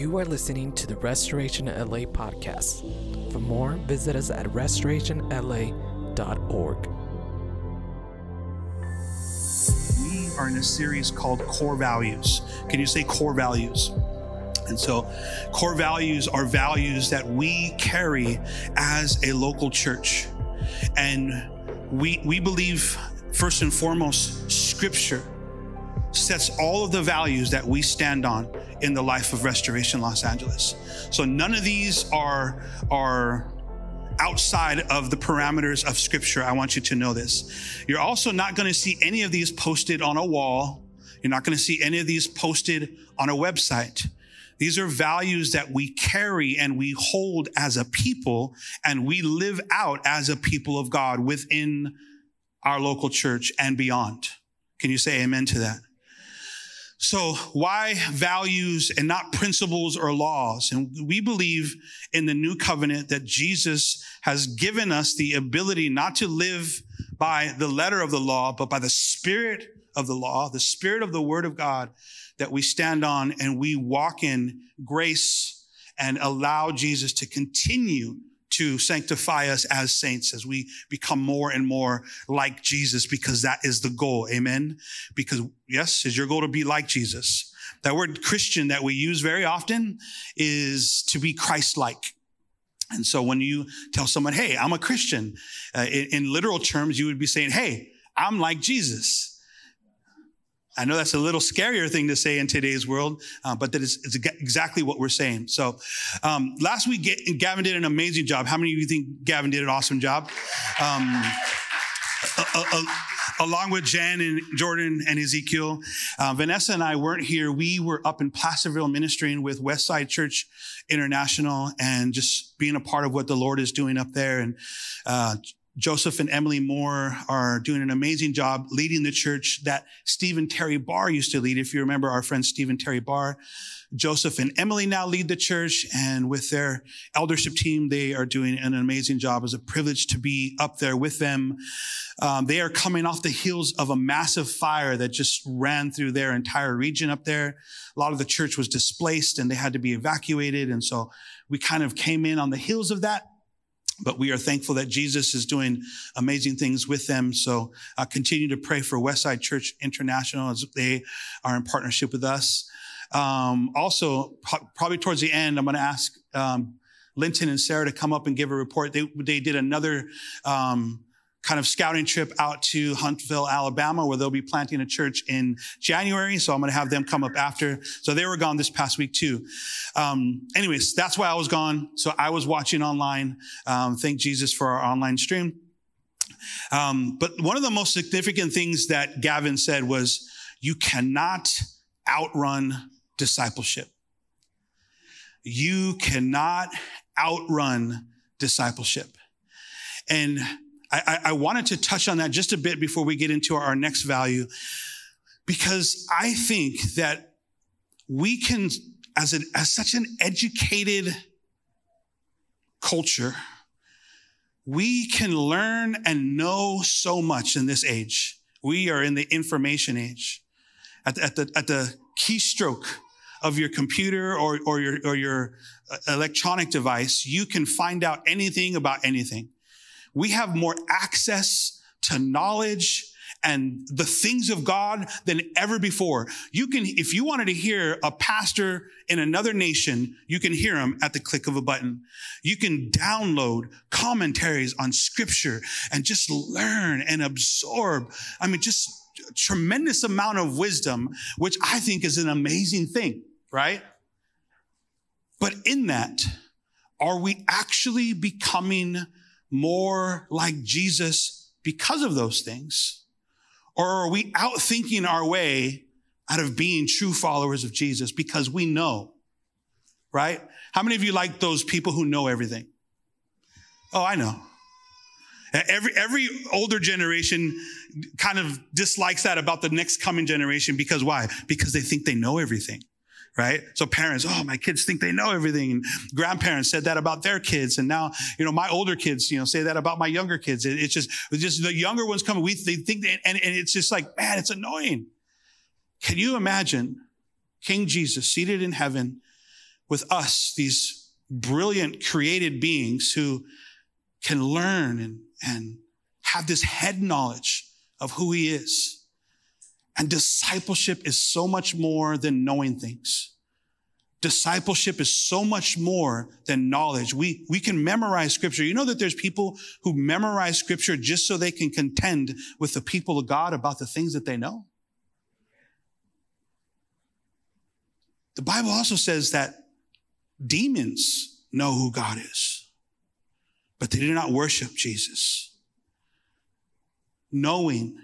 You are listening to the Restoration LA podcast. For more, visit us at restorationla.org. We are in a series called Core Values. Can you say core values? And so, core values are values that we carry as a local church. And we, we believe, first and foremost, Scripture sets all of the values that we stand on in the life of Restoration Los Angeles. So none of these are are outside of the parameters of scripture. I want you to know this. You're also not going to see any of these posted on a wall. You're not going to see any of these posted on a website. These are values that we carry and we hold as a people and we live out as a people of God within our local church and beyond. Can you say amen to that? So why values and not principles or laws? And we believe in the new covenant that Jesus has given us the ability not to live by the letter of the law, but by the spirit of the law, the spirit of the word of God that we stand on and we walk in grace and allow Jesus to continue to sanctify us as saints as we become more and more like Jesus because that is the goal. Amen. Because yes, is your goal to be like Jesus. That word Christian that we use very often is to be Christ-like. And so when you tell someone, Hey, I'm a Christian, uh, in, in literal terms, you would be saying, Hey, I'm like Jesus. I know that's a little scarier thing to say in today's world, uh, but that is exactly what we're saying. So, um, last week, Gavin did an amazing job. How many of you think Gavin did an awesome job? Um, along with Jen and Jordan and Ezekiel, uh, Vanessa and I weren't here. We were up in Placerville ministering with Westside Church International and just being a part of what the Lord is doing up there. And uh, Joseph and Emily Moore are doing an amazing job leading the church that Stephen Terry Barr used to lead. If you remember our friend Stephen Terry Barr, Joseph and Emily now lead the church and with their eldership team, they are doing an amazing job. It's a privilege to be up there with them. Um, they are coming off the heels of a massive fire that just ran through their entire region up there. A lot of the church was displaced and they had to be evacuated. And so we kind of came in on the heels of that but we are thankful that Jesus is doing amazing things with them. So uh, continue to pray for Westside Church International as they are in partnership with us. Um, also, pro- probably towards the end, I'm going to ask um, Linton and Sarah to come up and give a report. They, they did another um, kind of scouting trip out to Huntsville, Alabama, where they'll be planting a church in January. So I'm going to have them come up after. So they were gone this past week too. Um, anyways, that's why I was gone. So I was watching online. Um, thank Jesus for our online stream. Um, but one of the most significant things that Gavin said was, you cannot outrun discipleship. You cannot outrun discipleship. And I, I, wanted to touch on that just a bit before we get into our next value, because I think that we can, as, a, as such an educated culture, we can learn and know so much in this age. We are in the information age. At the, at the, at the keystroke of your computer or, or, your, or your uh, electronic device, you can find out anything about anything. We have more access to knowledge and the things of God than ever before. You can, if you wanted to hear a pastor in another nation, you can hear him at the click of a button. You can download commentaries on scripture and just learn and absorb. I mean, just tremendous amount of wisdom, which I think is an amazing thing, right? But in that, are we actually becoming more like Jesus because of those things? Or are we outthinking our way out of being true followers of Jesus because we know, right? How many of you like those people who know everything? Oh, I know. Every, every older generation kind of dislikes that about the next coming generation because why? Because they think they know everything right? So parents, oh, my kids think they know everything. And grandparents said that about their kids. And now, you know, my older kids, you know, say that about my younger kids. It, it's just, it's just the younger ones coming. We, they think, and, and it's just like, man, it's annoying. Can you imagine King Jesus seated in heaven with us, these brilliant created beings who can learn and, and have this head knowledge of who he is. And discipleship is so much more than knowing things. Discipleship is so much more than knowledge. We, we can memorize scripture. You know that there's people who memorize scripture just so they can contend with the people of God about the things that they know. The Bible also says that demons know who God is, but they do not worship Jesus. Knowing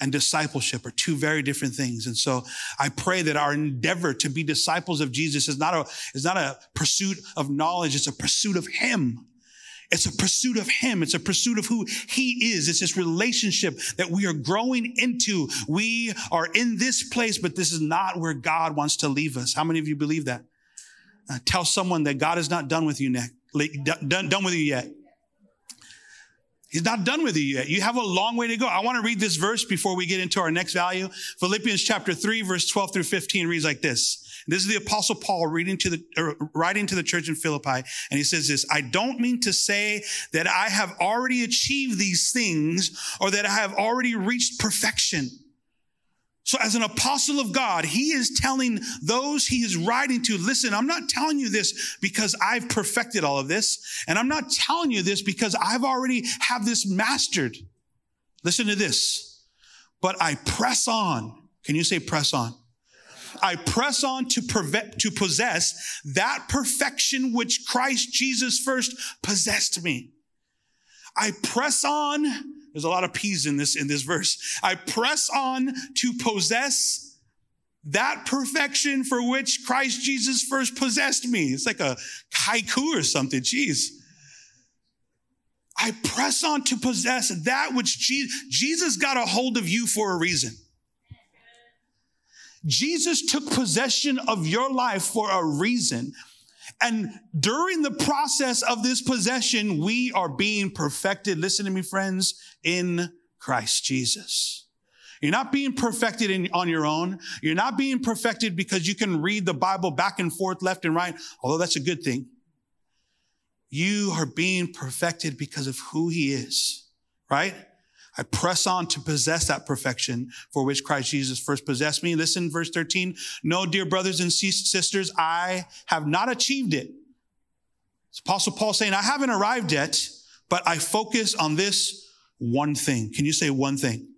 and discipleship are two very different things. And so I pray that our endeavor to be disciples of Jesus is not a, is not a pursuit of knowledge. It's a pursuit of Him. It's a pursuit of Him. It's a pursuit of who He is. It's this relationship that we are growing into. We are in this place, but this is not where God wants to leave us. How many of you believe that? Uh, tell someone that God is not done with you, next, done, done with you yet. He's not done with you yet. You have a long way to go. I want to read this verse before we get into our next value. Philippians chapter 3, verse 12 through 15 reads like this. This is the apostle Paul reading to the, uh, writing to the church in Philippi. And he says this, I don't mean to say that I have already achieved these things or that I have already reached perfection. So as an apostle of God, he is telling those he is writing to, listen, I'm not telling you this because I've perfected all of this. And I'm not telling you this because I've already have this mastered. Listen to this. But I press on. Can you say press on? I press on to, prevent, to possess that perfection which Christ Jesus first possessed me. I press on there's a lot of P's in this, in this verse. I press on to possess that perfection for which Christ Jesus first possessed me. It's like a haiku or something. Jeez. I press on to possess that which Jesus, Jesus got a hold of you for a reason. Jesus took possession of your life for a reason. And during the process of this possession, we are being perfected. Listen to me, friends, in Christ Jesus. You're not being perfected in, on your own. You're not being perfected because you can read the Bible back and forth, left and right, although that's a good thing. You are being perfected because of who he is, right? I press on to possess that perfection for which Christ Jesus first possessed me. Listen, verse 13. No, dear brothers and sisters, I have not achieved it. It's Apostle Paul saying, I haven't arrived yet, but I focus on this one thing. Can you say one thing?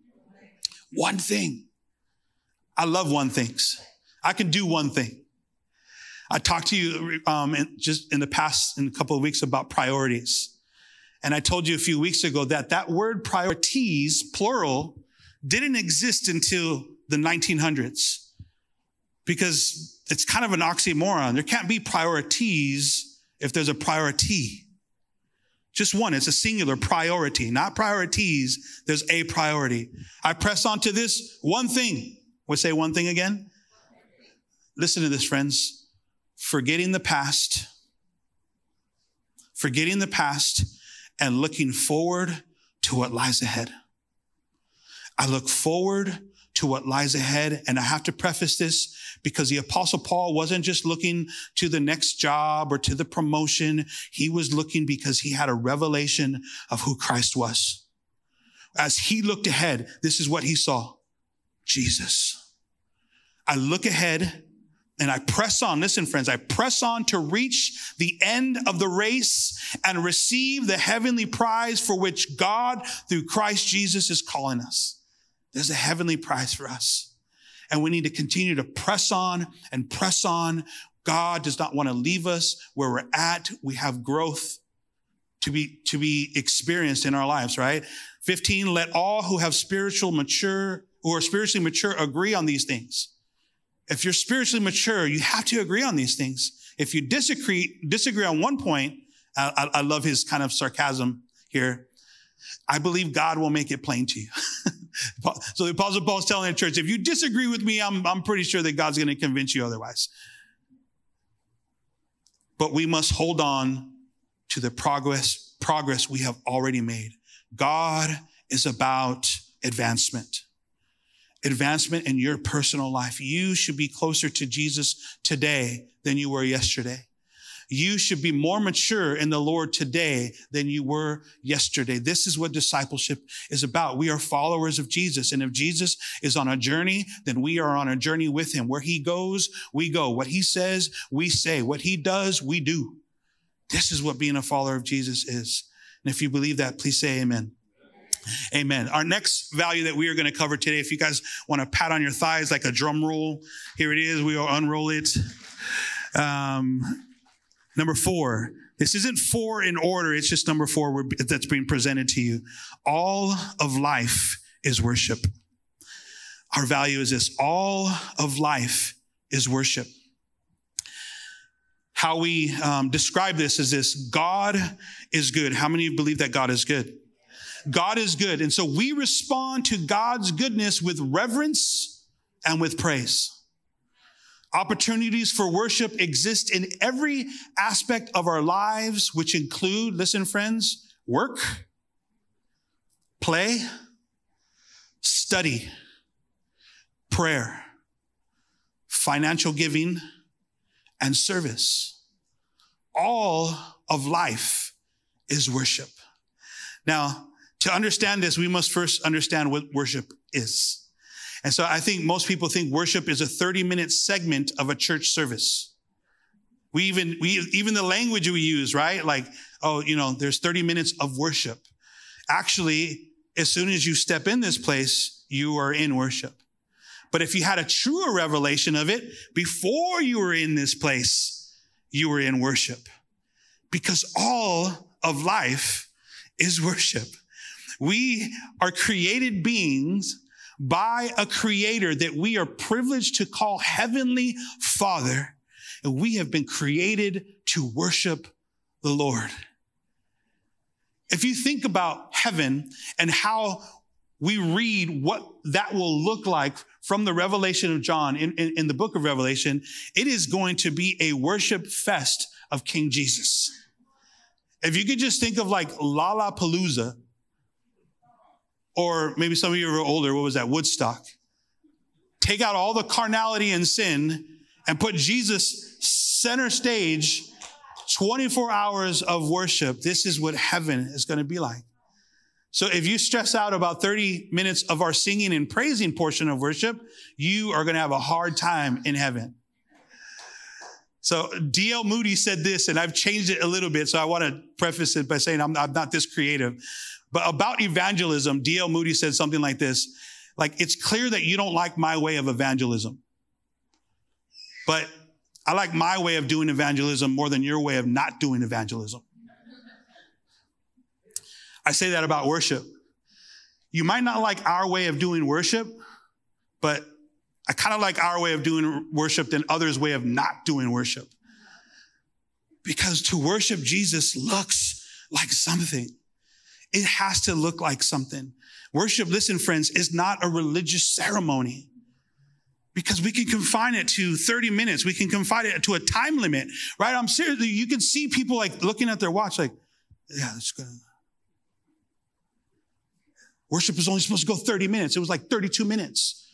One thing. I love one things. I can do one thing. I talked to you um, in, just in the past, in a couple of weeks about priorities. And I told you a few weeks ago that that word priorities, plural, didn't exist until the 1900s because it's kind of an oxymoron. There can't be priorities if there's a priority. Just one, it's a singular priority, not priorities. There's a priority. I press on to this one thing. We say one thing again. Listen to this, friends. Forgetting the past, forgetting the past and looking forward to what lies ahead. I look forward to what lies ahead. And I have to preface this because the apostle Paul wasn't just looking to the next job or to the promotion. He was looking because he had a revelation of who Christ was. As he looked ahead, this is what he saw. Jesus. I look ahead and I press on. Listen, friends, I press on to reach the end of the race and receive the heavenly prize for which God, through Christ Jesus, is calling us. There's a heavenly prize for us. And we need to continue to press on and press on. God does not want to leave us where we're at. We have growth to be, to be experienced in our lives, right? 15, let all who have spiritual mature, who are spiritually mature agree on these things. If you're spiritually mature, you have to agree on these things. If you disagree, disagree on one point, I, I love his kind of sarcasm here. I believe God will make it plain to you. so the apostle Paul is telling the church, if you disagree with me, I'm, I'm pretty sure that God's going to convince you otherwise. But we must hold on to the progress, progress we have already made. God is about advancement advancement in your personal life. You should be closer to Jesus today than you were yesterday. you should be more mature in the Lord today than you were yesterday. This is what discipleship is about. We are followers of Jesus. And if Jesus is on a journey, then we are on a journey with him. Where he goes, we go. What he says, we say. What he does, we do. This is what being a follower of Jesus is. And if you believe that, please say amen. Amen. Our next value that we are going to cover today, if you guys want to pat on your thighs like a drum roll, here it is. We will unroll it. Um, Number four, this isn't four in order, it's just number four that's being presented to you. All of life is worship. Our value is this all of life is worship. How we um, describe this is this God is good. How many of you believe that God is good? God is good. And so we respond to God's goodness with reverence and with praise. Opportunities for worship exist in every aspect of our lives, which include, listen, friends, work, play, study, prayer, financial giving, and service. All of life is worship. Now, to understand this, we must first understand what worship is. And so I think most people think worship is a 30 minute segment of a church service. We even, we, even the language we use, right? Like, oh, you know, there's 30 minutes of worship. Actually, as soon as you step in this place, you are in worship. But if you had a truer revelation of it before you were in this place, you were in worship. Because all of life is worship. We are created beings by a creator that we are privileged to call Heavenly Father. And we have been created to worship the Lord. If you think about heaven and how we read what that will look like from the revelation of John in, in, in, the book of Revelation, it is going to be a worship fest of King Jesus. If you could just think of like Lollapalooza, or maybe some of you are older, what was that? Woodstock. Take out all the carnality and sin and put Jesus center stage, 24 hours of worship. This is what heaven is going to be like. So if you stress out about 30 minutes of our singing and praising portion of worship, you are going to have a hard time in heaven. So D.L. Moody said this, and I've changed it a little bit. So I want to preface it by saying I'm, I'm not this creative. But about evangelism, D.L. Moody said something like this like, it's clear that you don't like my way of evangelism. But I like my way of doing evangelism more than your way of not doing evangelism. I say that about worship. You might not like our way of doing worship, but I kind of like our way of doing worship than others' way of not doing worship. Because to worship Jesus looks like something. It has to look like something. Worship, listen, friends, is not a religious ceremony because we can confine it to 30 minutes. We can confine it to a time limit, right? I'm serious. You can see people like looking at their watch, like, yeah, it's good. Worship is only supposed to go 30 minutes. It was like 32 minutes.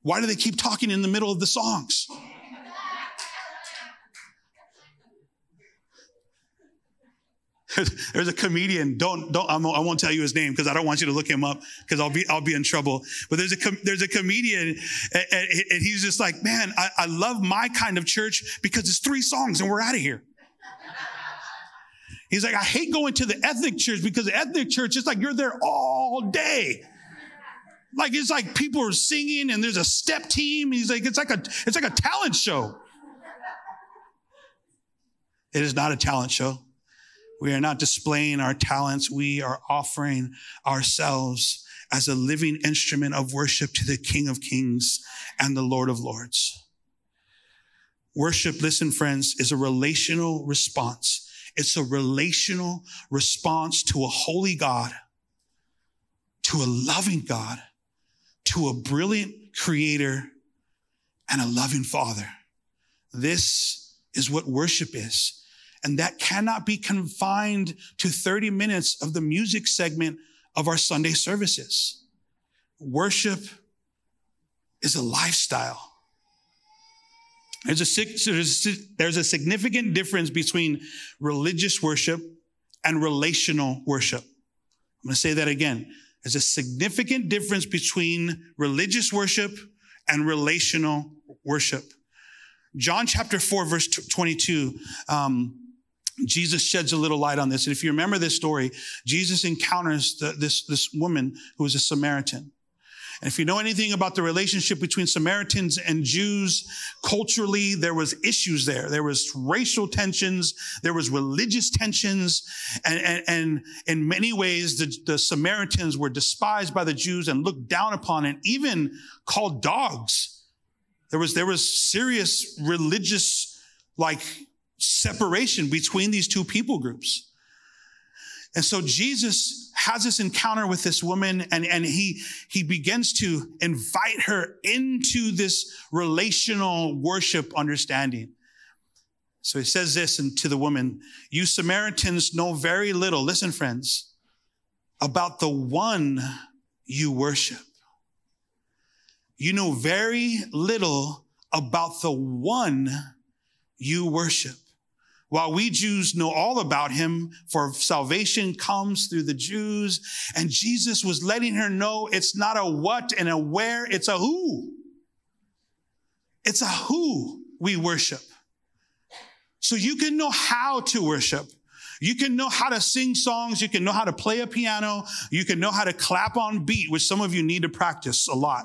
Why do they keep talking in the middle of the songs? There's a comedian. Don't don't. I won't tell you his name because I don't want you to look him up because I'll be I'll be in trouble. But there's a there's a comedian and, and he's just like, man, I, I love my kind of church because it's three songs and we're out of here. He's like, I hate going to the ethnic church because the ethnic church is like you're there all day. Like it's like people are singing and there's a step team. He's like, it's like a it's like a talent show. It is not a talent show. We are not displaying our talents. We are offering ourselves as a living instrument of worship to the King of Kings and the Lord of Lords. Worship, listen, friends, is a relational response. It's a relational response to a holy God, to a loving God, to a brilliant creator, and a loving father. This is what worship is. And that cannot be confined to 30 minutes of the music segment of our Sunday services. Worship is a lifestyle. There's a, there's a significant difference between religious worship and relational worship. I'm going to say that again. There's a significant difference between religious worship and relational worship. John chapter 4, verse 22, um, Jesus sheds a little light on this. And if you remember this story, Jesus encounters the, this, this woman who is a Samaritan. And if you know anything about the relationship between Samaritans and Jews, culturally, there was issues there. There was racial tensions. There was religious tensions. And, and, and in many ways, the, the Samaritans were despised by the Jews and looked down upon and even called dogs. There was, there was serious religious, like, separation between these two people groups. And so Jesus has this encounter with this woman and, and he, he begins to invite her into this relational worship understanding. So he says this to the woman, you Samaritans know very little, listen friends, about the one you worship. You know very little about the one you worship. While we Jews know all about him, for salvation comes through the Jews. And Jesus was letting her know it's not a what and a where, it's a who. It's a who we worship. So you can know how to worship. You can know how to sing songs. You can know how to play a piano. You can know how to clap on beat, which some of you need to practice a lot,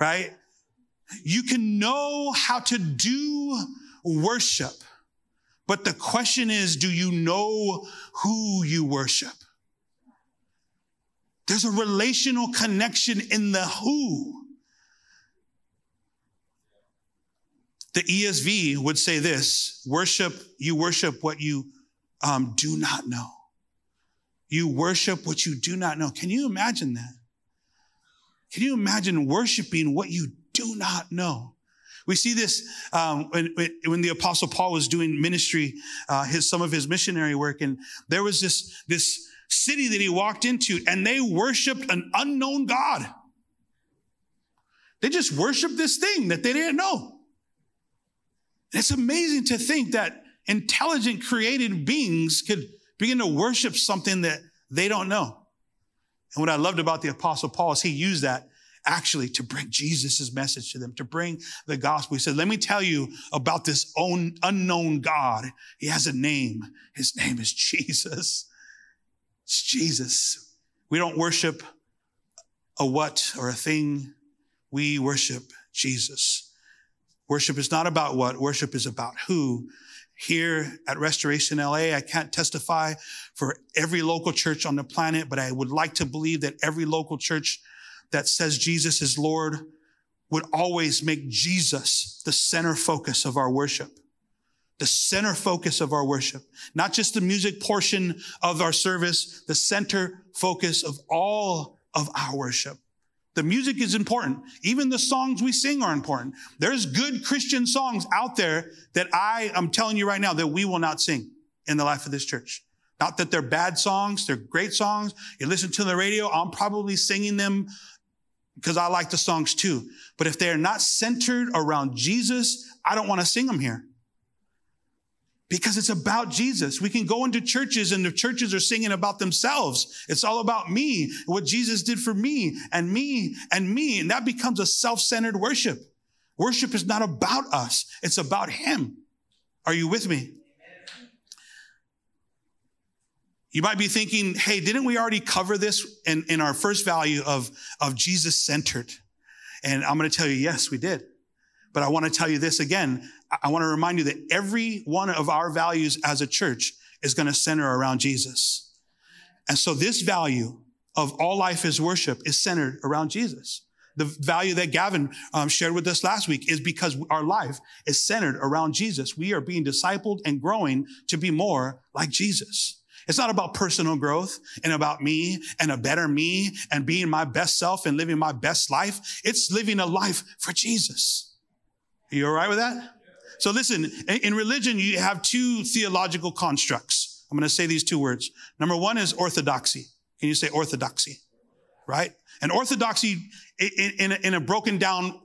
right? You can know how to do worship. But the question is, do you know who you worship? There's a relational connection in the who. The ESV would say this worship, you worship what you um, do not know. You worship what you do not know. Can you imagine that? Can you imagine worshiping what you do not know? We see this um, when, when, the Apostle Paul was doing ministry, uh, his some of his missionary work, and there was this this city that he walked into, and they worshipped an unknown God. They just worshiped this thing that they didn't know. it's amazing to think that intelligent, created beings could begin to worship something that they don't know. And what I loved about the Apostle Paul is he used that actually to bring Jesus' message to them, to bring the gospel. He said, Let me tell you about this own, unknown God. He has a name. His name is Jesus. It's Jesus. We don't worship a what or a thing. We worship Jesus. Worship is not about what, worship is about who. Here at Restoration LA, I can't testify for every local church on the planet, but I would like to believe that every local church that says Jesus is Lord would always make Jesus the center focus of our worship. The center focus of our worship. Not just the music portion of our service, the center focus of all of our worship. The music is important. Even the songs we sing are important. There's good Christian songs out there that I am telling you right now that we will not sing in the life of this church. Not that they're bad songs, they're great songs. You listen to the radio, I'm probably singing them because I like the songs too. But if they're not centered around Jesus, I don't want to sing them here. Because it's about Jesus. We can go into churches and the churches are singing about themselves. It's all about me, what Jesus did for me and me and me. And that becomes a self-centered worship. Worship is not about us. It's about him. Are you with me? You might be thinking, hey, didn't we already cover this in, in our first value of, of Jesus centered? And I'm going to tell you, yes, we did. But I want to tell you this again. I want to remind you that every one of our values as a church is going to center around Jesus. And so this value of all life is worship is centered around Jesus. The value that Gavin um, shared with us last week is because our life is centered around Jesus. We are being discipled and growing to be more like Jesus. It's not about personal growth and about me and a better me and being my best self and living my best life. It's living a life for Jesus. Are you all right with that? So listen, in religion, you have two theological constructs. I'm going to say these two words. Number one is orthodoxy. Can you say orthodoxy? Right? And orthodoxy in, a broken down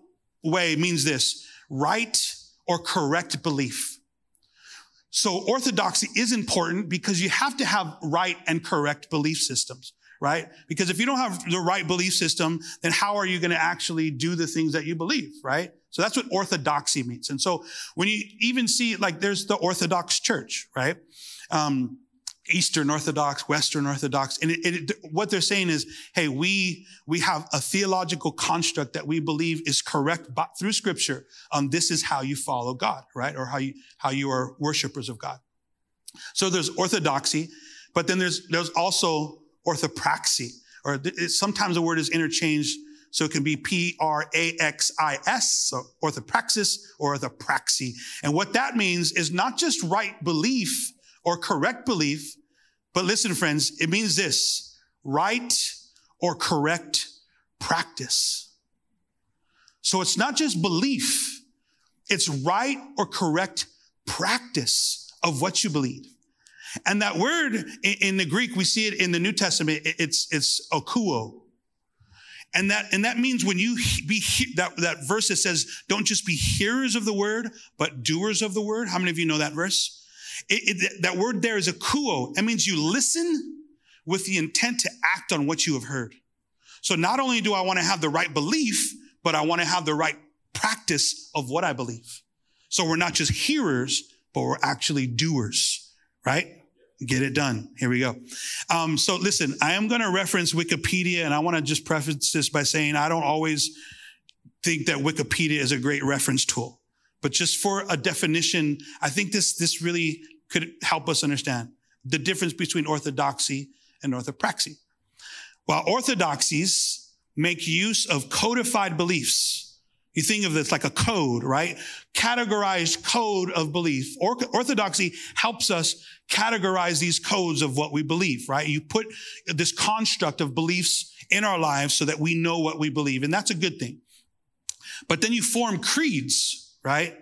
way means this right or correct belief. So orthodoxy is important because you have to have right and correct belief systems, right? Because if you don't have the right belief system, then how are you going to actually do the things that you believe, right? So that's what orthodoxy means. And so when you even see, like, there's the Orthodox Church, right? Um, Eastern Orthodox, Western Orthodox. And it, it, what they're saying is, hey, we, we have a theological construct that we believe is correct through scripture. Um, this is how you follow God, right? Or how you, how you are worshipers of God. So there's orthodoxy, but then there's, there's also orthopraxy, or sometimes the word is interchanged. So it can be P-R-A-X-I-S, so orthopraxis or orthopraxy. And what that means is not just right belief, or correct belief. But listen, friends, it means this right or correct practice. So it's not just belief, it's right or correct practice of what you believe. And that word in the Greek, we see it in the New Testament, it's, it's akuo. And that, and that means when you be, that, that verse that says, don't just be hearers of the word, but doers of the word. How many of you know that verse? It, it, that word there is akuo. That means you listen with the intent to act on what you have heard. So not only do I want to have the right belief, but I want to have the right practice of what I believe. So we're not just hearers, but we're actually doers, right? Get it done. Here we go. Um, so listen, I am going to reference Wikipedia, and I want to just preface this by saying I don't always think that Wikipedia is a great reference tool. But just for a definition, I think this, this really could help us understand the difference between orthodoxy and orthopraxy. While orthodoxies make use of codified beliefs, you think of this like a code, right? Categorized code of belief. Orthodoxy helps us categorize these codes of what we believe, right? You put this construct of beliefs in our lives so that we know what we believe, and that's a good thing. But then you form creeds right?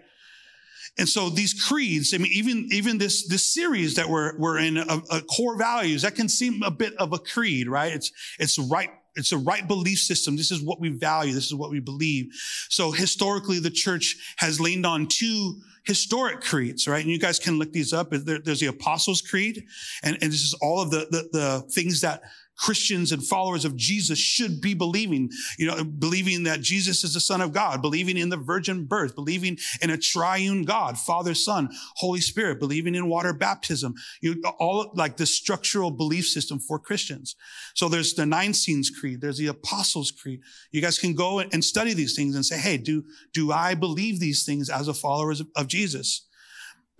And so these creeds, I mean, even, even this, this series that we're, we're in, a, core values, that can seem a bit of a creed, right? It's, it's right it's a right belief system. This is what we value. This is what we believe. So historically, the church has leaned on two historic creeds, right? And you guys can look these up. There, there's the Apostles' Creed, and, and this is all of the, the, the things that Christians and followers of Jesus should be believing, you know, believing that Jesus is the son of God, believing in the virgin birth, believing in a triune God, Father, Son, Holy Spirit, believing in water baptism, you know, all like the structural belief system for Christians. So there's the Nicene Creed, there's the Apostles' Creed. You guys can go and study these things and say, hey, do, do I believe these things as a follower of Jesus?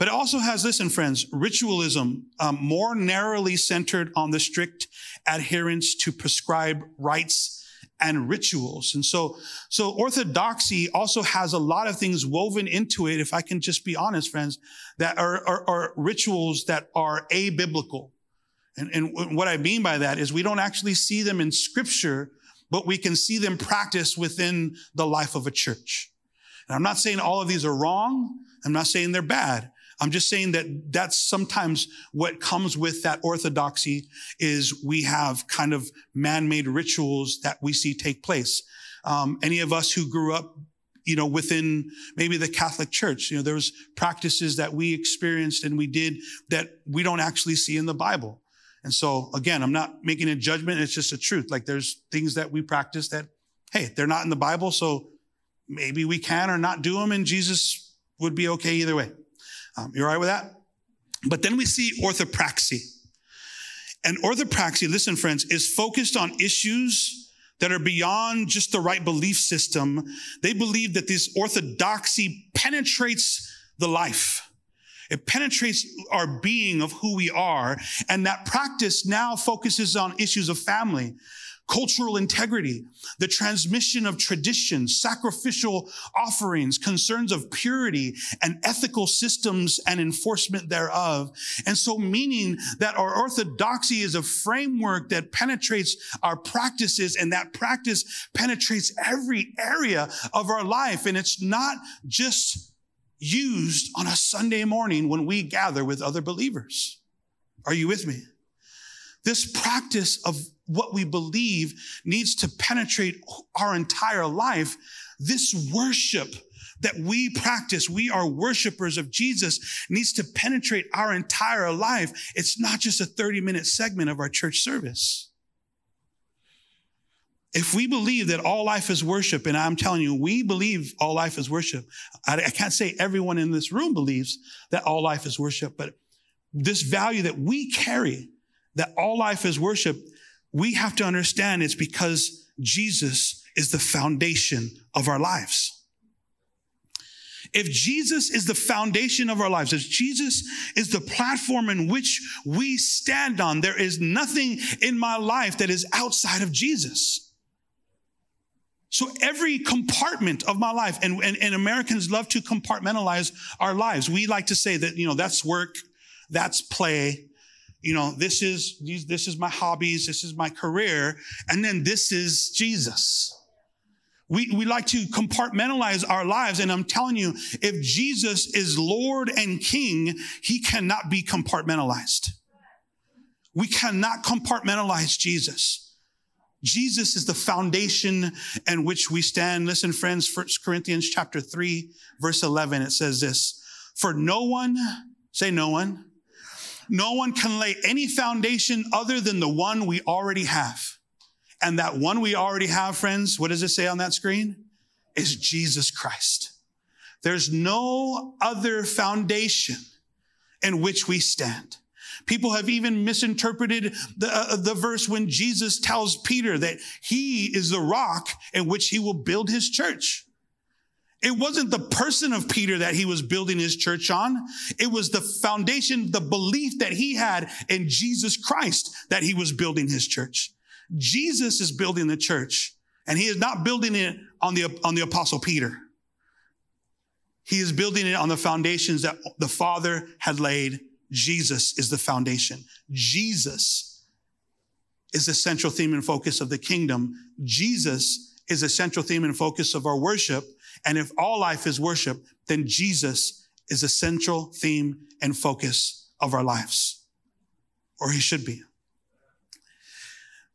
But it also has, listen, friends, ritualism um, more narrowly centered on the strict adherence to prescribed rites and rituals. And so, so orthodoxy also has a lot of things woven into it, if I can just be honest, friends, that are, are, are rituals that are abiblical. And, and what I mean by that is we don't actually see them in scripture, but we can see them practiced within the life of a church. And I'm not saying all of these are wrong. I'm not saying they're bad. I'm just saying that that's sometimes what comes with that orthodoxy is we have kind of man-made rituals that we see take place. Um, any of us who grew up you know, within maybe the Catholic Church. You know, there was practices that we experienced and we did that we don't actually see in the Bible. And so again, I'm not making a judgment. It's just a truth. Like there's things that we practice that, hey, they're not in the Bible. So maybe we can or not do them and Jesus would be okay either way. Um, you all right with that? But then we see orthopraxy. And orthopraxy, listen, friends, is focused on issues that are beyond just the right belief system. They believe that this orthodoxy penetrates the life. It penetrates our being of who we are. And that practice now focuses on issues of family, cultural integrity, the transmission of traditions, sacrificial offerings, concerns of purity and ethical systems and enforcement thereof. And so meaning that our orthodoxy is a framework that penetrates our practices and that practice penetrates every area of our life. And it's not just used on a Sunday morning when we gather with other believers. Are you with me? This practice of what we believe needs to penetrate our entire life. This worship that we practice, we are worshipers of Jesus, needs to penetrate our entire life. It's not just a 30 minute segment of our church service. If we believe that all life is worship, and I'm telling you, we believe all life is worship. I, I can't say everyone in this room believes that all life is worship, but this value that we carry, that all life is worship, we have to understand it's because Jesus is the foundation of our lives. If Jesus is the foundation of our lives, if Jesus is the platform in which we stand on, there is nothing in my life that is outside of Jesus. So every compartment of my life, and, and, and, Americans love to compartmentalize our lives. We like to say that, you know, that's work, that's play, you know, this is, this is my hobbies, this is my career, and then this is Jesus. We, we like to compartmentalize our lives. And I'm telling you, if Jesus is Lord and King, he cannot be compartmentalized. We cannot compartmentalize Jesus. Jesus is the foundation in which we stand. Listen, friends, First Corinthians chapter 3, verse 11, it says this, for no one, say no one, no one can lay any foundation other than the one we already have. And that one we already have, friends, what does it say on that screen? Is Jesus Christ. There's no other foundation in which we stand. People have even misinterpreted the, uh, the verse when Jesus tells Peter that he is the rock in which he will build his church. It wasn't the person of Peter that he was building his church on. It was the foundation, the belief that he had in Jesus Christ that he was building his church. Jesus is building the church and he is not building it on the, on the apostle Peter. He is building it on the foundations that the Father had laid. Jesus is the foundation. Jesus is the central theme and focus of the kingdom. Jesus is a central theme and focus of our worship. And if all life is worship, then Jesus is a central theme and focus of our lives, or he should be.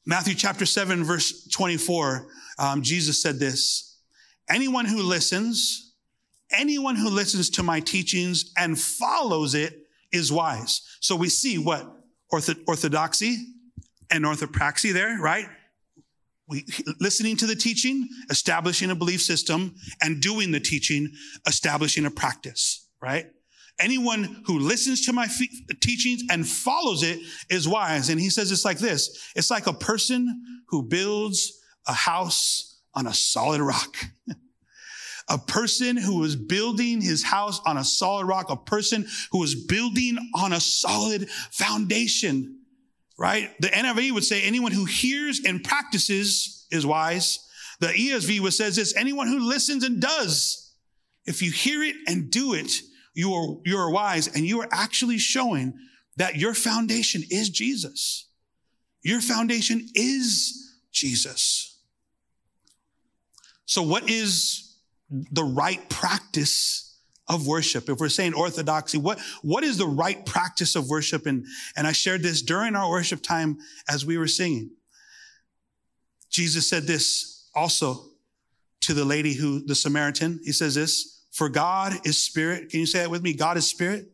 Matthew chapter 7, verse 24, um, Jesus said this Anyone who listens, anyone who listens to my teachings and follows it is wise. So we see what? orthodoxy and orthopraxy there, right? We, listening to the teaching, establishing a belief system, and doing the teaching, establishing a practice, right? Anyone who listens to my teachings and follows it is wise. And he says it's like this. It's like a person who builds a house on a solid rock. a person who is building his house on a solid rock, a person who is building on a solid foundation right? The NIV would say anyone who hears and practices is wise. The ESV would says this, anyone who listens and does. If you hear it and do it, you are, you are wise and you are actually showing that your foundation is Jesus. Your foundation is Jesus. So what is the right practice of worship. If we're saying orthodoxy, what, what is the right practice of worship? And, and I shared this during our worship time as we were singing. Jesus said this also to the lady who, the Samaritan. He says this, for God is spirit. Can you say that with me? God is spirit.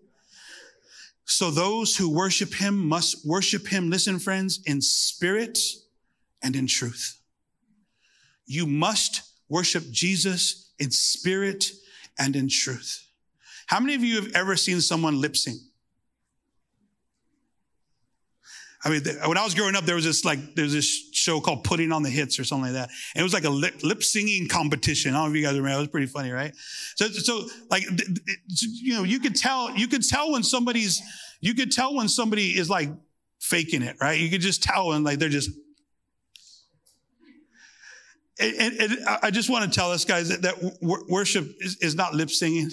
So those who worship him must worship him, listen friends, in spirit and in truth. You must worship Jesus in spirit and in truth. How many of you have ever seen someone lip sync? I mean, when I was growing up, there was this like, there's this show called Putting on the Hits or something like that. And it was like a lip, lip singing competition. I don't know if you guys remember. It was pretty funny, right? So, so like, you know, you could tell, you could tell when somebody's, you could tell when somebody is like faking it, right? You could just tell when like they're just, and, and, I just want to tell us, guys, that, that worship is, is, not lip singing.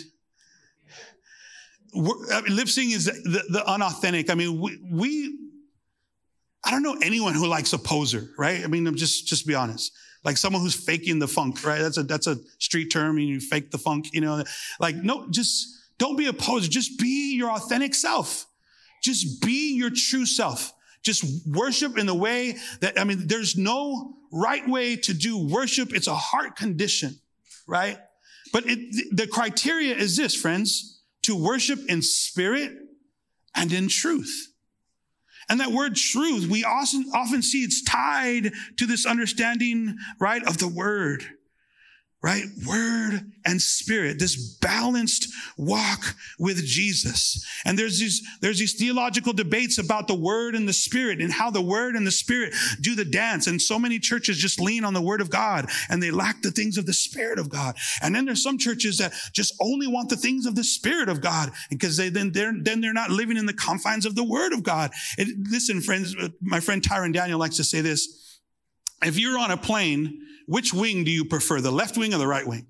I mean, lip singing is the, the, unauthentic. I mean, we, we, I don't know anyone who likes a poser, right? I mean, I'm just, just be honest. Like someone who's faking the funk, right? That's a, that's a street term. And you fake the funk, you know, like, no, just don't be a poser. Just be your authentic self. Just be your true self. Just worship in the way that, I mean, there's no right way to do worship. It's a heart condition, right? But it, the criteria is this, friends, to worship in spirit and in truth. And that word truth, we often, often see it's tied to this understanding, right, of the word right? Word and spirit, this balanced walk with Jesus. And there's these, there's these theological debates about the word and the spirit and how the word and the spirit do the dance. And so many churches just lean on the word of God and they lack the things of the spirit of God. And then there's some churches that just only want the things of the spirit of God because they then they're, then they're not living in the confines of the word of God. It, listen, friends, my friend Tyron Daniel likes to say this. If you're on a plane which wing do you prefer, the left wing or the right wing?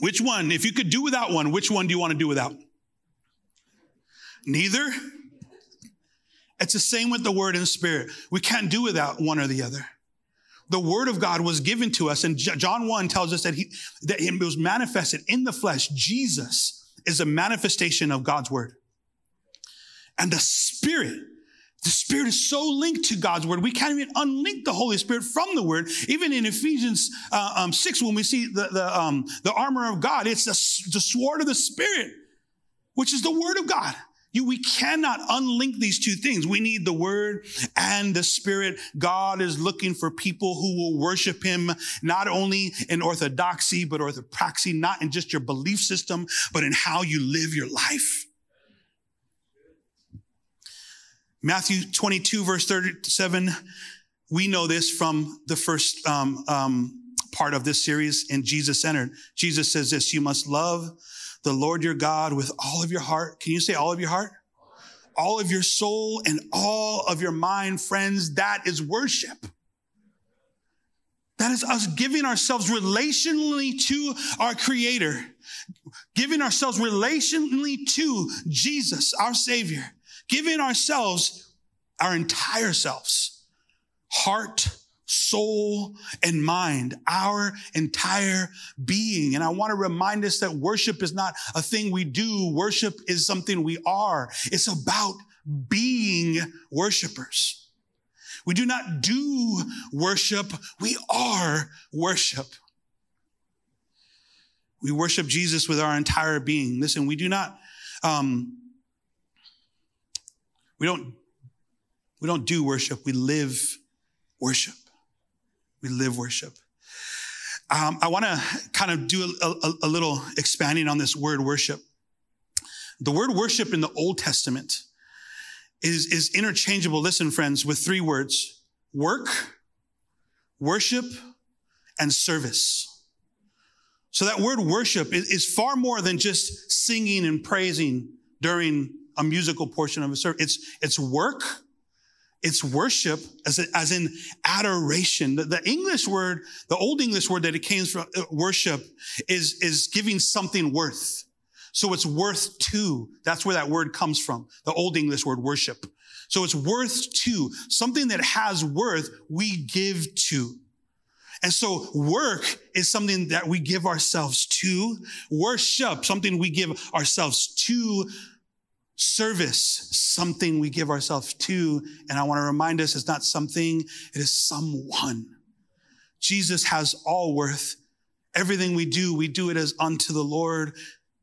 Which one? If you could do without one, which one do you want to do without? Neither. It's the same with the word and spirit. We can't do without one or the other. The word of God was given to us, and John 1 tells us that he that it was manifested in the flesh. Jesus is a manifestation of God's word. And the spirit the Spirit is so linked to God's Word, we can't even unlink the Holy Spirit from the Word. Even in Ephesians uh, um, 6, when we see the, the, um, the armor of God, it's the, the sword of the Spirit, which is the Word of God. You, we cannot unlink these two things. We need the Word and the Spirit. God is looking for people who will worship Him, not only in orthodoxy, but orthopraxy, not in just your belief system, but in how you live your life. Matthew 22, verse 37, we know this from the first um, um, part of this series in Jesus Centered. Jesus says this You must love the Lord your God with all of your heart. Can you say all of your heart? All of your soul and all of your mind, friends. That is worship. That is us giving ourselves relationally to our Creator, giving ourselves relationally to Jesus, our Savior giving ourselves, our entire selves, heart, soul, and mind, our entire being. And I want to remind us that worship is not a thing we do. Worship is something we are. It's about being worshipers. We do not do worship. We are worship. We worship Jesus with our entire being. Listen, we do not, um, we don't, we don't do worship, we live worship. We live worship. Um, I want to kind of do a, a, a little expanding on this word worship. The word worship in the Old Testament is, is interchangeable, listen, friends, with three words work, worship, and service. So that word worship is, is, far more than just singing and praising during a musical portion of a service. It's, it's work. It's worship as, a, as in adoration. The, the, English word, the old English word that it came from uh, worship is, is giving something worth. So it's worth to. That's where that word comes from. The old English word worship. So it's worth to. Something that has worth, we give to. And so work is something that we give ourselves to. Worship, something we give ourselves to service, something we give ourselves to. And I want to remind us it's not something, it is someone. Jesus has all worth. Everything we do, we do it as unto the Lord.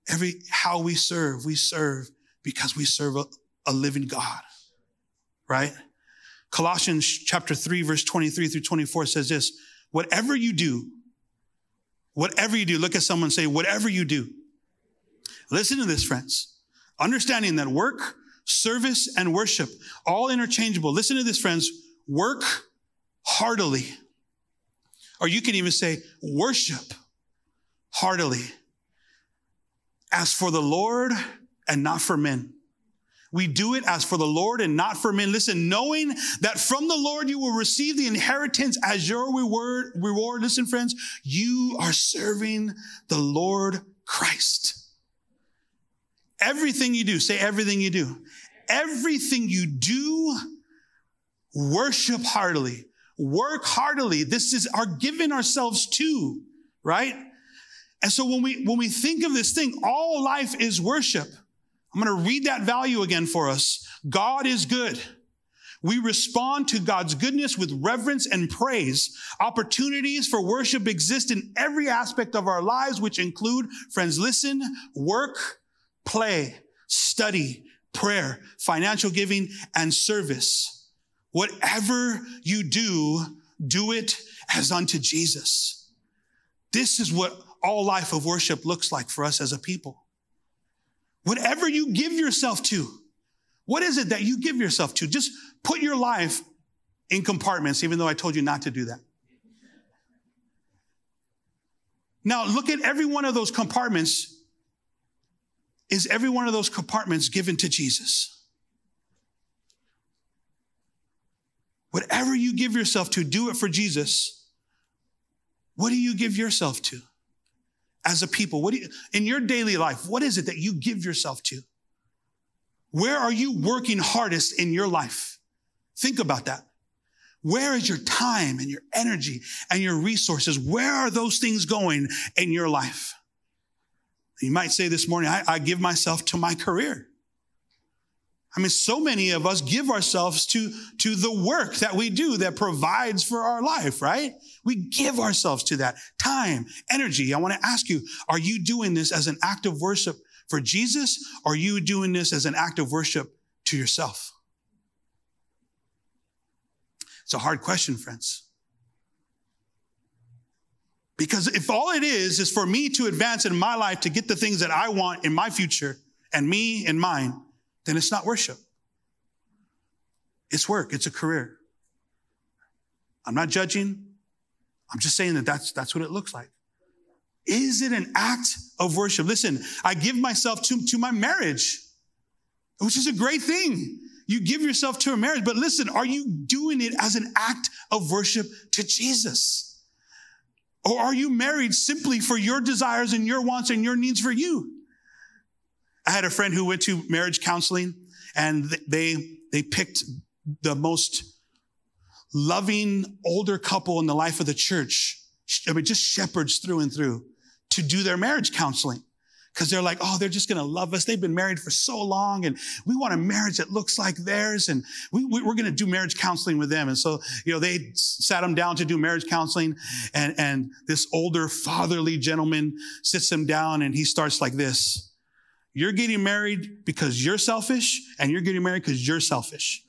Every how we serve, we serve because we serve a, a living God. Right? Colossians chapter 3, verse 23 through 24 says this whatever you do, whatever you do, look at someone say, whatever you do. Listen to this, friends. Understanding that work, service, and worship, all interchangeable. Listen to this, friends. Work heartily. Or you can even say worship heartily. As for the Lord and not for men. We do it as for the Lord and not for men. Listen, knowing that from the Lord you will receive the inheritance as your reward. reward. Listen, friends, you are serving the Lord Christ. Everything you do, say everything you do. Everything you do, worship heartily, work heartily. This is our giving ourselves to, right? And so when we, when we think of this thing, all life is worship. I'm going to read that value again for us. God is good. We respond to God's goodness with reverence and praise. Opportunities for worship exist in every aspect of our lives, which include, friends, listen, work, play, study, prayer, financial giving, and service. Whatever you do, do it as unto Jesus. This is what all life of worship looks like for us as a people. Whatever you give yourself to, what is it that you give yourself to? Just put your life in compartments, even though I told you not to do that. Now, look at every one of those compartments. Is every one of those compartments given to Jesus? Whatever you give yourself to, do it for Jesus. What do you give yourself to as a people? What do you, in your daily life, what is it that you give yourself to? Where are you working hardest in your life? Think about that. Where is your time and your energy and your resources? Where are those things going in your life? You might say this morning, I, I give myself to my career. I mean, so many of us give ourselves to, to the work that we do that provides for our life, right? We give ourselves to that time, energy. I want to ask you, are you doing this as an act of worship for Jesus? Or are you doing this as an act of worship to yourself? It's a hard question, friends. Because if all it is is for me to advance in my life to get the things that I want in my future and me and mine, then it's not worship. It's work. It's a career. I'm not judging. I'm just saying that that's, that's what it looks like. Is it an act of worship? Listen, I give myself to, to my marriage, which is a great thing. You give yourself to a marriage, but listen, are you doing it as an act of worship to Jesus? Or are you married simply for your desires and your wants and your needs for you? I had a friend who went to marriage counseling and they, they picked the most loving older couple in the life of the church. I mean, just shepherds through and through to do their marriage counseling because they're like, oh, they're just going to love us. They've been married for so long and we want a marriage that looks like theirs. And we, we, are going to do marriage counseling with them. And so, you know, they sat them down to do marriage counseling and, and this older fatherly gentleman sits them down and he starts like this. You're getting married because you're selfish and you're getting married because you're selfish.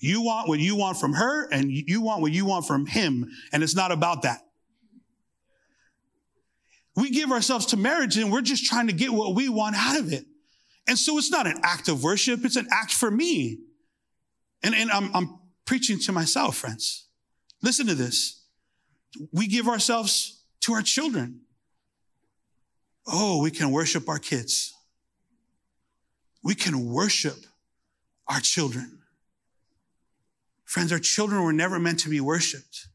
You want what you want from her and you want what you want from him. And it's not about that. We give ourselves to marriage and we're just trying to get what we want out of it. And so it's not an act of worship. It's an act for me. And, and I'm, I'm preaching to myself, friends. Listen to this. We give ourselves to our children. Oh, we can worship our kids. We can worship our children. Friends, our children were never meant to be worshiped.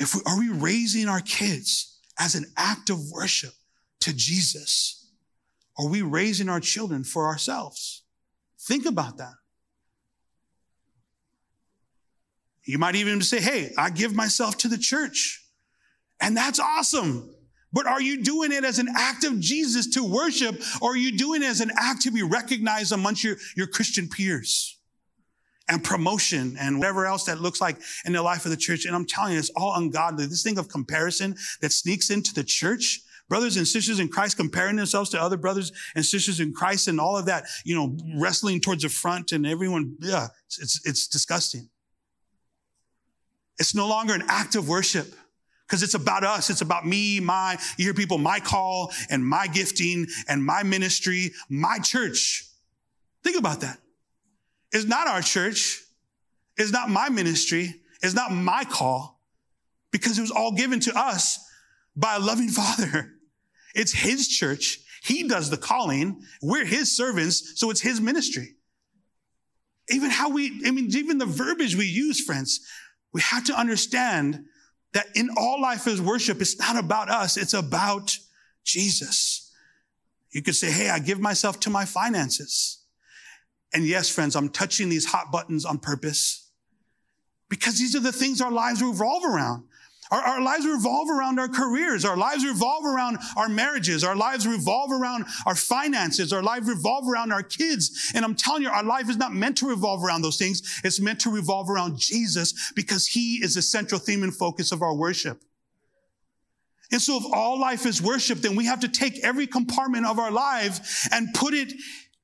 If we, are we raising our kids as an act of worship to Jesus? Are we raising our children for ourselves? Think about that. You might even say, Hey, I give myself to the church. And that's awesome. But are you doing it as an act of Jesus to worship, or are you doing it as an act to be recognized amongst your, your Christian peers? And promotion and whatever else that looks like in the life of the church. And I'm telling you, it's all ungodly. This thing of comparison that sneaks into the church, brothers and sisters in Christ comparing themselves to other brothers and sisters in Christ and all of that, you know, wrestling towards the front and everyone, yeah, it's, it's disgusting. It's no longer an act of worship because it's about us. It's about me, my, you hear people, my call and my gifting and my ministry, my church. Think about that. It's not our church. It's not my ministry. It's not my call because it was all given to us by a loving father. It's his church. He does the calling. We're his servants. So it's his ministry. Even how we, I mean, even the verbiage we use, friends, we have to understand that in all life is worship, it's not about us. It's about Jesus. You could say, Hey, I give myself to my finances. And yes, friends, I'm touching these hot buttons on purpose because these are the things our lives revolve around. Our, our, lives revolve around our careers. Our lives revolve around our marriages. Our lives revolve around our finances. Our lives revolve around our kids. And I'm telling you, our life is not meant to revolve around those things. It's meant to revolve around Jesus because he is the central theme and focus of our worship. And so if all life is worship, then we have to take every compartment of our life and put it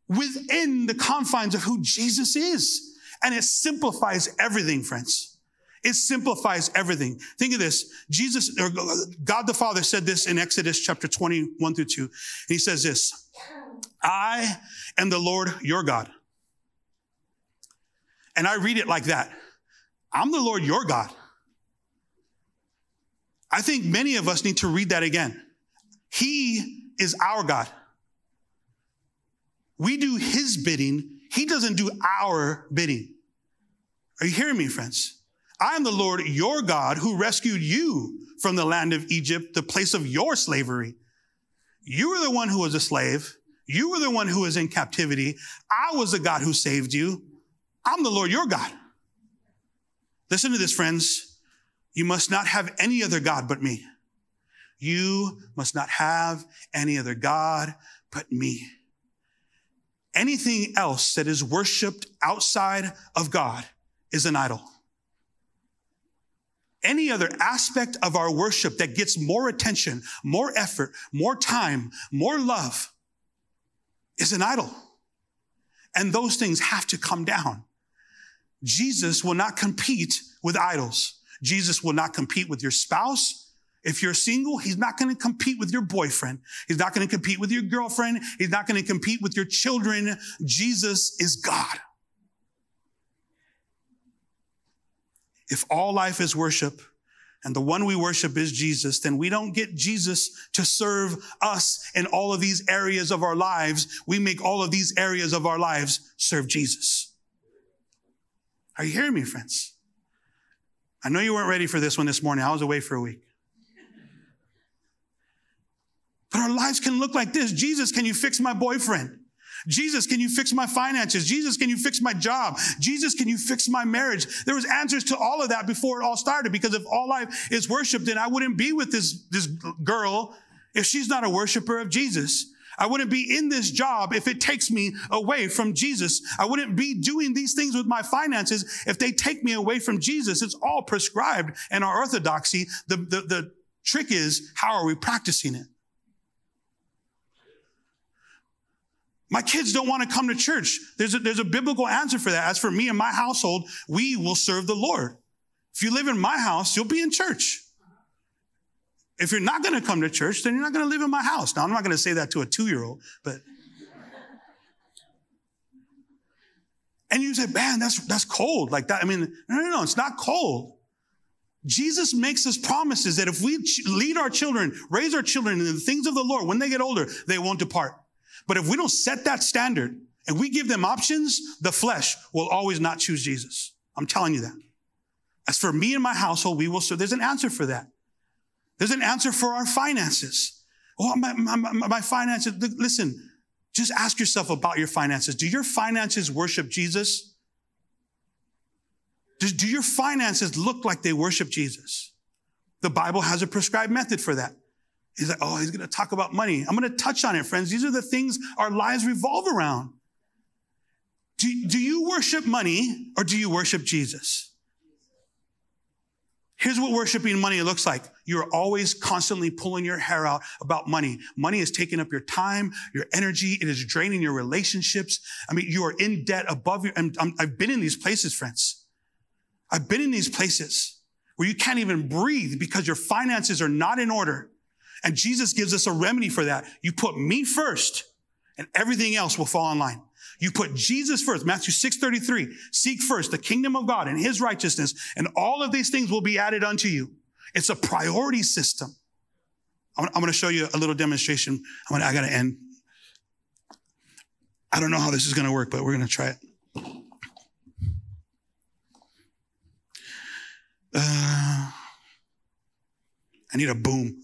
within the confines of who Jesus is. And it simplifies everything, friends. It simplifies everything. Think of this. Jesus, or God the Father said this in Exodus chapter 21 through 2. and He says this, I am the Lord your God. And I read it like that. I'm the Lord your God. I think many of us need to read that again. He is our God. We do his bidding. He doesn't do our bidding. Are you hearing me, friends? I am the Lord your God who rescued you from the land of Egypt, the place of your slavery. You were the one who was a slave. You were the one who was in captivity. I was the God who saved you. I'm the Lord your God. Listen to this, friends. You must not have any other God but me. You must not have any other God but me. Anything else that is worshiped outside of God is an idol any other aspect of our worship that gets more attention, more effort, more time, more love is an idol. And those things have to come down. Jesus will not compete with idols. Jesus will not compete with your spouse. If you're single, he's not going to compete with your boyfriend. He's not going to compete with your girlfriend. He's not going to compete with your children. Jesus is God. If all life is worship and the one we worship is Jesus, then we don't get Jesus to serve us in all of these areas of our lives. We make all of these areas of our lives serve Jesus. Are you hearing me, friends? I know you weren't ready for this one this morning. I was away for a week. But our lives can look like this. Jesus, can you fix my boyfriend? Jesus, can you fix my finances? Jesus, can you fix my job? Jesus, can you fix my marriage? There was answers to all of that before it all started because if all life is worship, then I wouldn't be with this, this girl if she's not a worshiper of Jesus. I wouldn't be in this job if it takes me away from Jesus. I wouldn't be doing these things with my finances if they take me away from Jesus. It's all prescribed in our orthodoxy. The, the, the trick is, how are we practicing it? My kids don't want to come to church. There's a, there's a biblical answer for that. As for me and my household, we will serve the Lord. If you live in my house, you'll be in church. If you're not going to come to church, then you're not going to live in my house. Now, I'm not going to say that to a two year old, but. And you say, man, that's, that's cold. Like that. I mean, no, no, no, it's not cold. Jesus makes us promises that if we lead our children, raise our children in the things of the Lord, when they get older, they won't depart. But if we don't set that standard and we give them options, the flesh will always not choose Jesus. I'm telling you that. As for me and my household, we will serve. There's an answer for that. There's an answer for our finances. Oh, my, my, my finances. Listen, just ask yourself about your finances. Do your finances worship Jesus? Do, do your finances look like they worship Jesus? The Bible has a prescribed method for that. He's like, oh, he's going to talk about money. I'm going to touch on it, friends. These are the things our lives revolve around. Do, do you worship money or do you worship Jesus? Here's what worshiping money looks like. You're always constantly pulling your hair out about money. Money is taking up your time, your energy. It is draining your relationships. I mean, you are in debt above your, i um, I've been in these places, friends. I've been in these places where you can't even breathe because your finances are not in order. And Jesus gives us a remedy for that. You put me first and everything else will fall in line. You put Jesus first, Matthew 6:33. Seek first the kingdom of God and his righteousness, and all of these things will be added unto you. It's a priority system. I'm, going to show you a little demonstration. Gonna, I got to end. I don't know how this is going to work, but we're going to try it. Uh, I need a boom.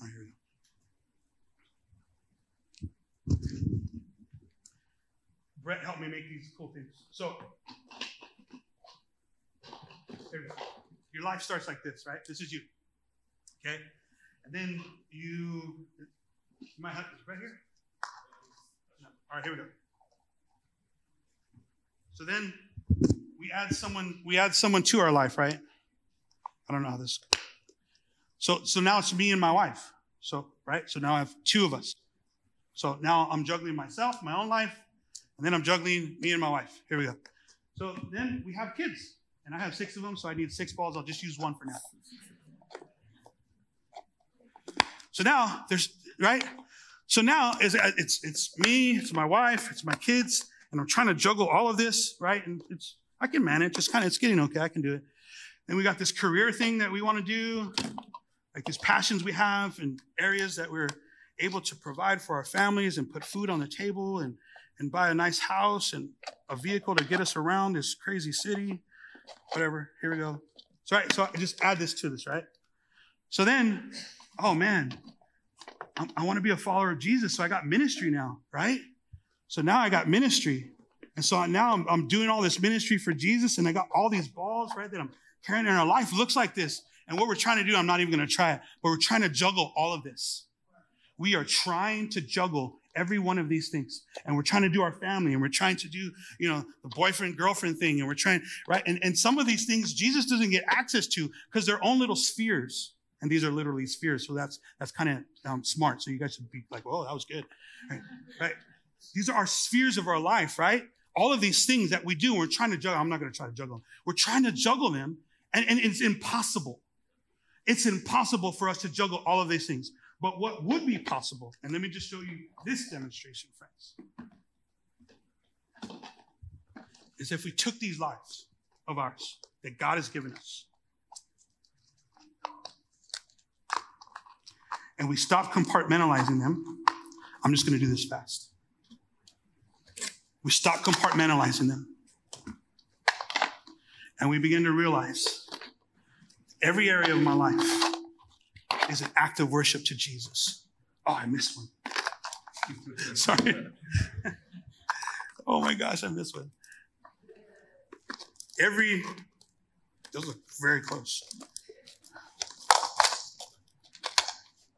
Brett helped me make these cool things. So, your life starts like this, right? This is you. Okay? And then you, my husband, right here. All right, here we go. So then we add someone, we add someone to our life, right? I don't know how this. So so now it's me and my wife. So right. So now I have two of us. So now I'm juggling myself, my own life, and then I'm juggling me and my wife. Here we go. So then we have kids, and I have six of them, so I need six balls. I'll just use one for now. So now there's right. So now it's it's it's me, it's my wife, it's my kids, and I'm trying to juggle all of this, right? And it's I can manage. It's kind of it's getting okay. I can do it. And we got this career thing that we want to do, like these passions we have and areas that we're able to provide for our families and put food on the table and and buy a nice house and a vehicle to get us around this crazy city. Whatever. Here we go. So right, so I just add this to this, right? So then, oh man, I, I want to be a follower of Jesus. So I got ministry now, right? So now I got ministry. And so now I'm, I'm, doing all this ministry for Jesus, and I got all these balls, right, that I'm carrying in our life. Looks like this. And what we're trying to do, I'm not even going to try it, but we're trying to juggle all of this. We are trying to juggle every one of these things. And we're trying to do our family, and we're trying to do, you know, the boyfriend girlfriend thing, and we're trying, right? And, and some of these things Jesus doesn't get access to because they're own little spheres and these are literally spheres. So that's that's kind of um, smart. So you guys should be like, "Oh, that was good," right? right? These are our spheres of our life, right? All of these things that we do, we're trying to juggle. I'm not going to try to juggle them. We're trying to juggle them, and, and it's impossible. It's impossible for us to juggle all of these things. But what would be possible? And let me just show you this demonstration, friends. Is if we took these lives of ours that God has given us and we stop compartmentalizing them, I'm just going to do this fast. We stop compartmentalizing them. And we begin to realize every area of my life is an act of worship to Jesus. Oh, I missed one. Sorry. oh my gosh, I missed one. Every, those look very close.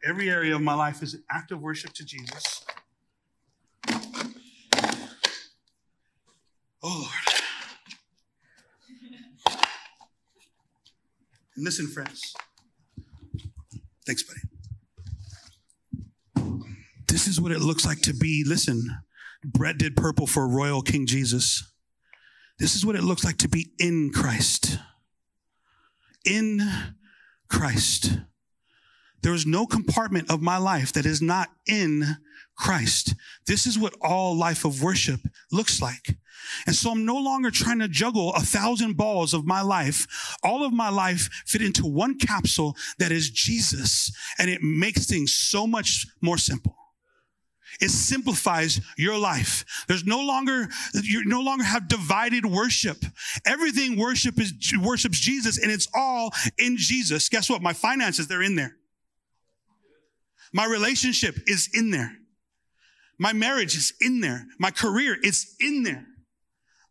Every area of my life is an act of worship to Jesus. Oh, Lord. And listen, friends. Thanks, buddy. This is what it looks like to be, listen, Brett did purple for Royal King Jesus. This is what it looks like to be in Christ. In Christ. There is no compartment of my life that is not in Christ. This is what all life of worship looks like. And so I'm no longer trying to juggle a thousand balls of my life. All of my life fit into one capsule that is Jesus. And it makes things so much more simple. It simplifies your life. There's no longer, you no longer have divided worship. Everything worship is, worships Jesus and it's all in Jesus. Guess what? My finances, they're in there. My relationship is in there. My marriage is in there. My career is in there.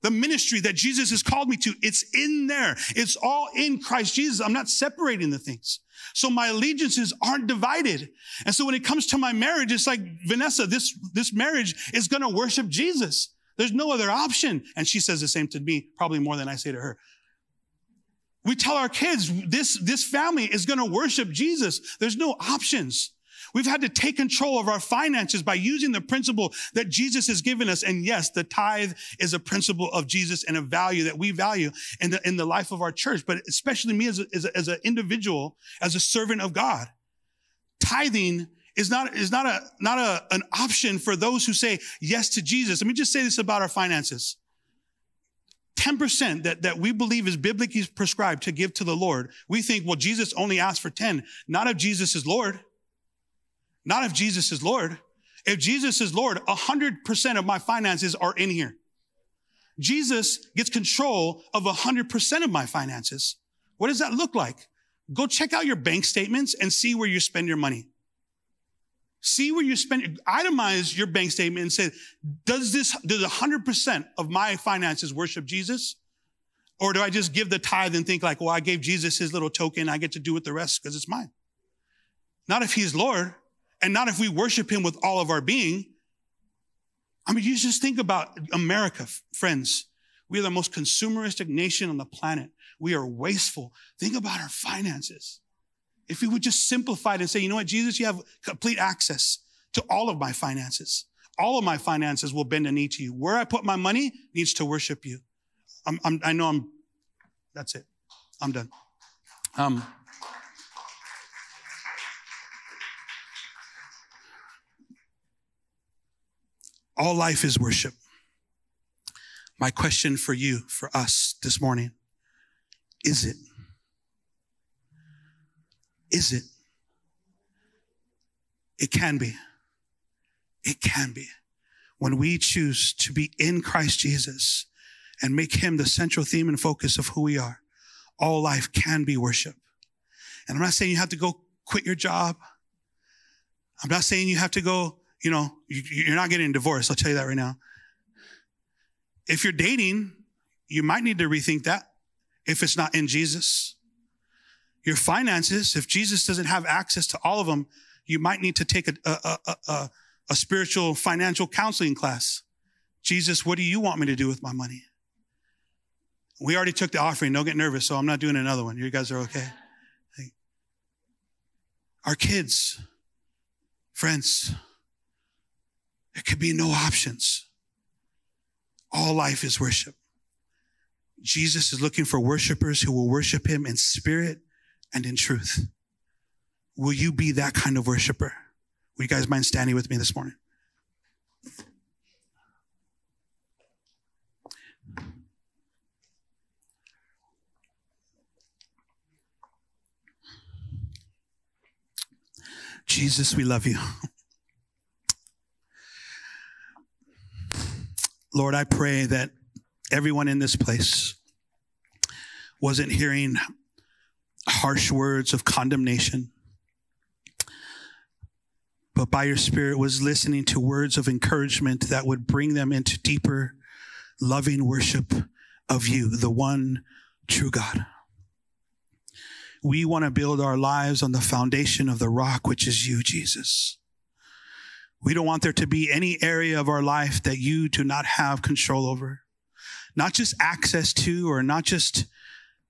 The ministry that Jesus has called me to, it's in there. It's all in Christ Jesus. I'm not separating the things. So my allegiances aren't divided. And so when it comes to my marriage, it's like, Vanessa, this, this marriage is going to worship Jesus. There's no other option. And she says the same to me, probably more than I say to her. We tell our kids, this, this family is going to worship Jesus. There's no options. We've had to take control of our finances by using the principle that Jesus has given us. And yes, the tithe is a principle of Jesus and a value that we value in the, in the life of our church, but especially me as, a, as, a, as an individual, as a servant of God. Tithing is not, is not a, not a, an option for those who say yes to Jesus. Let me just say this about our finances. 10% that, that we believe is biblically prescribed to give to the Lord, we think, well, Jesus only asked for 10. Not if Jesus is Lord. Not if Jesus is Lord. If Jesus is Lord, 100% of my finances are in here. Jesus gets control of 100% of my finances. What does that look like? Go check out your bank statements and see where you spend your money. See where you spend, itemize your bank statement and say, does this, does 100% of my finances worship Jesus? Or do I just give the tithe and think like, well, I gave Jesus his little token. I get to do with the rest because it's mine. not if he's Lord, and not if we worship him with all of our being. I mean, you just think about America, friends. We are the most consumeristic nation on the planet. We are wasteful. Think about our finances. If we would just simplify it and say, you know what, Jesus, you have complete access to all of my finances. All of my finances will bend a knee to you. Where I put my money needs to worship you. I'm, I'm, i know I'm, that's it. I'm done. Um, all life is worship. My question for you, for us this morning, is it? Is it? It can be. It can be. When we choose to be in Christ Jesus and make him the central theme and focus of who we are, all life can be worship. And I'm not saying you have to go quit your job. I'm not saying you have to go, you know, you're not getting divorced. I'll tell you that right now. If you're dating, you might need to rethink that if it's not in Jesus. Your finances, if Jesus doesn't have access to all of them, you might need to take a, a, a, a, a spiritual financial counseling class. Jesus, what do you want me to do with my money? We already took the offering. Don't get nervous. So I'm not doing another one. You guys are okay. Our kids, friends, there could be no options. All life is worship. Jesus is looking for worshipers who will worship him in spirit and in truth. Will you be that kind of worshiper? Would you guys mind standing with me this morning? Jesus, we love you. Lord, I pray that everyone in this place wasn't hearing harsh words of condemnation, but by your Spirit was listening to words of encouragement that would bring them into deeper, loving worship of you, the one true God. We want to build our lives on the foundation of the rock, which is you, Jesus. We don't want there to be any area of our life that you do not have control over. Not just access to or not just,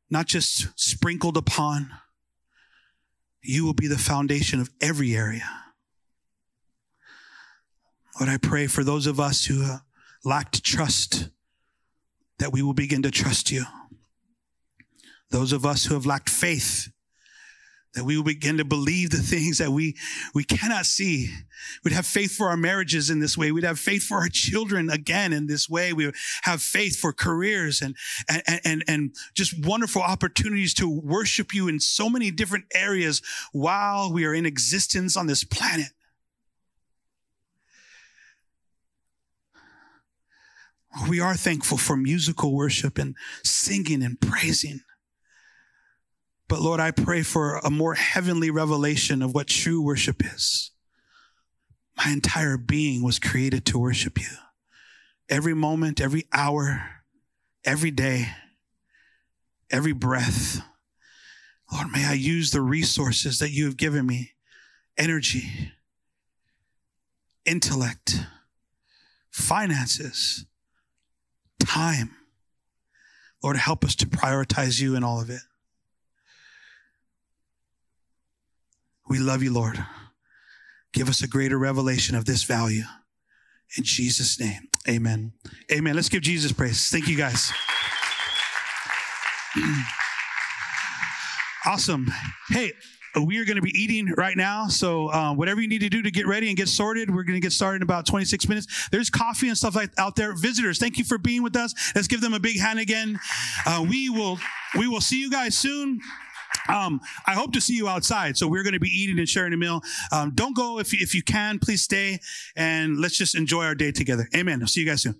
not just sprinkled upon. You will be the foundation of every area. Lord, I pray for those of us who uh, lacked trust that we will begin to trust you. Those of us who have lacked faith, that we will begin to believe the things that we, we cannot see. We'd have faith for our marriages in this way. We'd have faith for our children again in this way. We would have faith for careers and, and, and, and just wonderful opportunities to worship you in so many different areas while we are in existence on this planet. We are thankful for musical worship and singing and praising. But Lord, I pray for a more heavenly revelation of what true worship is. My entire being was created to worship you. Every moment, every hour, every day, every breath. Lord, may I use the resources that you have given me energy, intellect, finances, time. Lord, help us to prioritize you in all of it. We love you, Lord. Give us a greater revelation of this value. In Jesus' name, amen. Amen. Let's give Jesus praise. Thank you, guys. awesome. Hey, we are going to be eating right now. So, uh, whatever you need to do to get ready and get sorted, we're going to get started in about 26 minutes. There's coffee and stuff like out there. Visitors, thank you for being with us. Let's give them a big hand again. Uh, we will, we will see you guys soon. Um, I hope to see you outside. So we're going to be eating and sharing a meal. Um, don't go if if you can. Please stay and let's just enjoy our day together. Amen. I'll see you guys soon.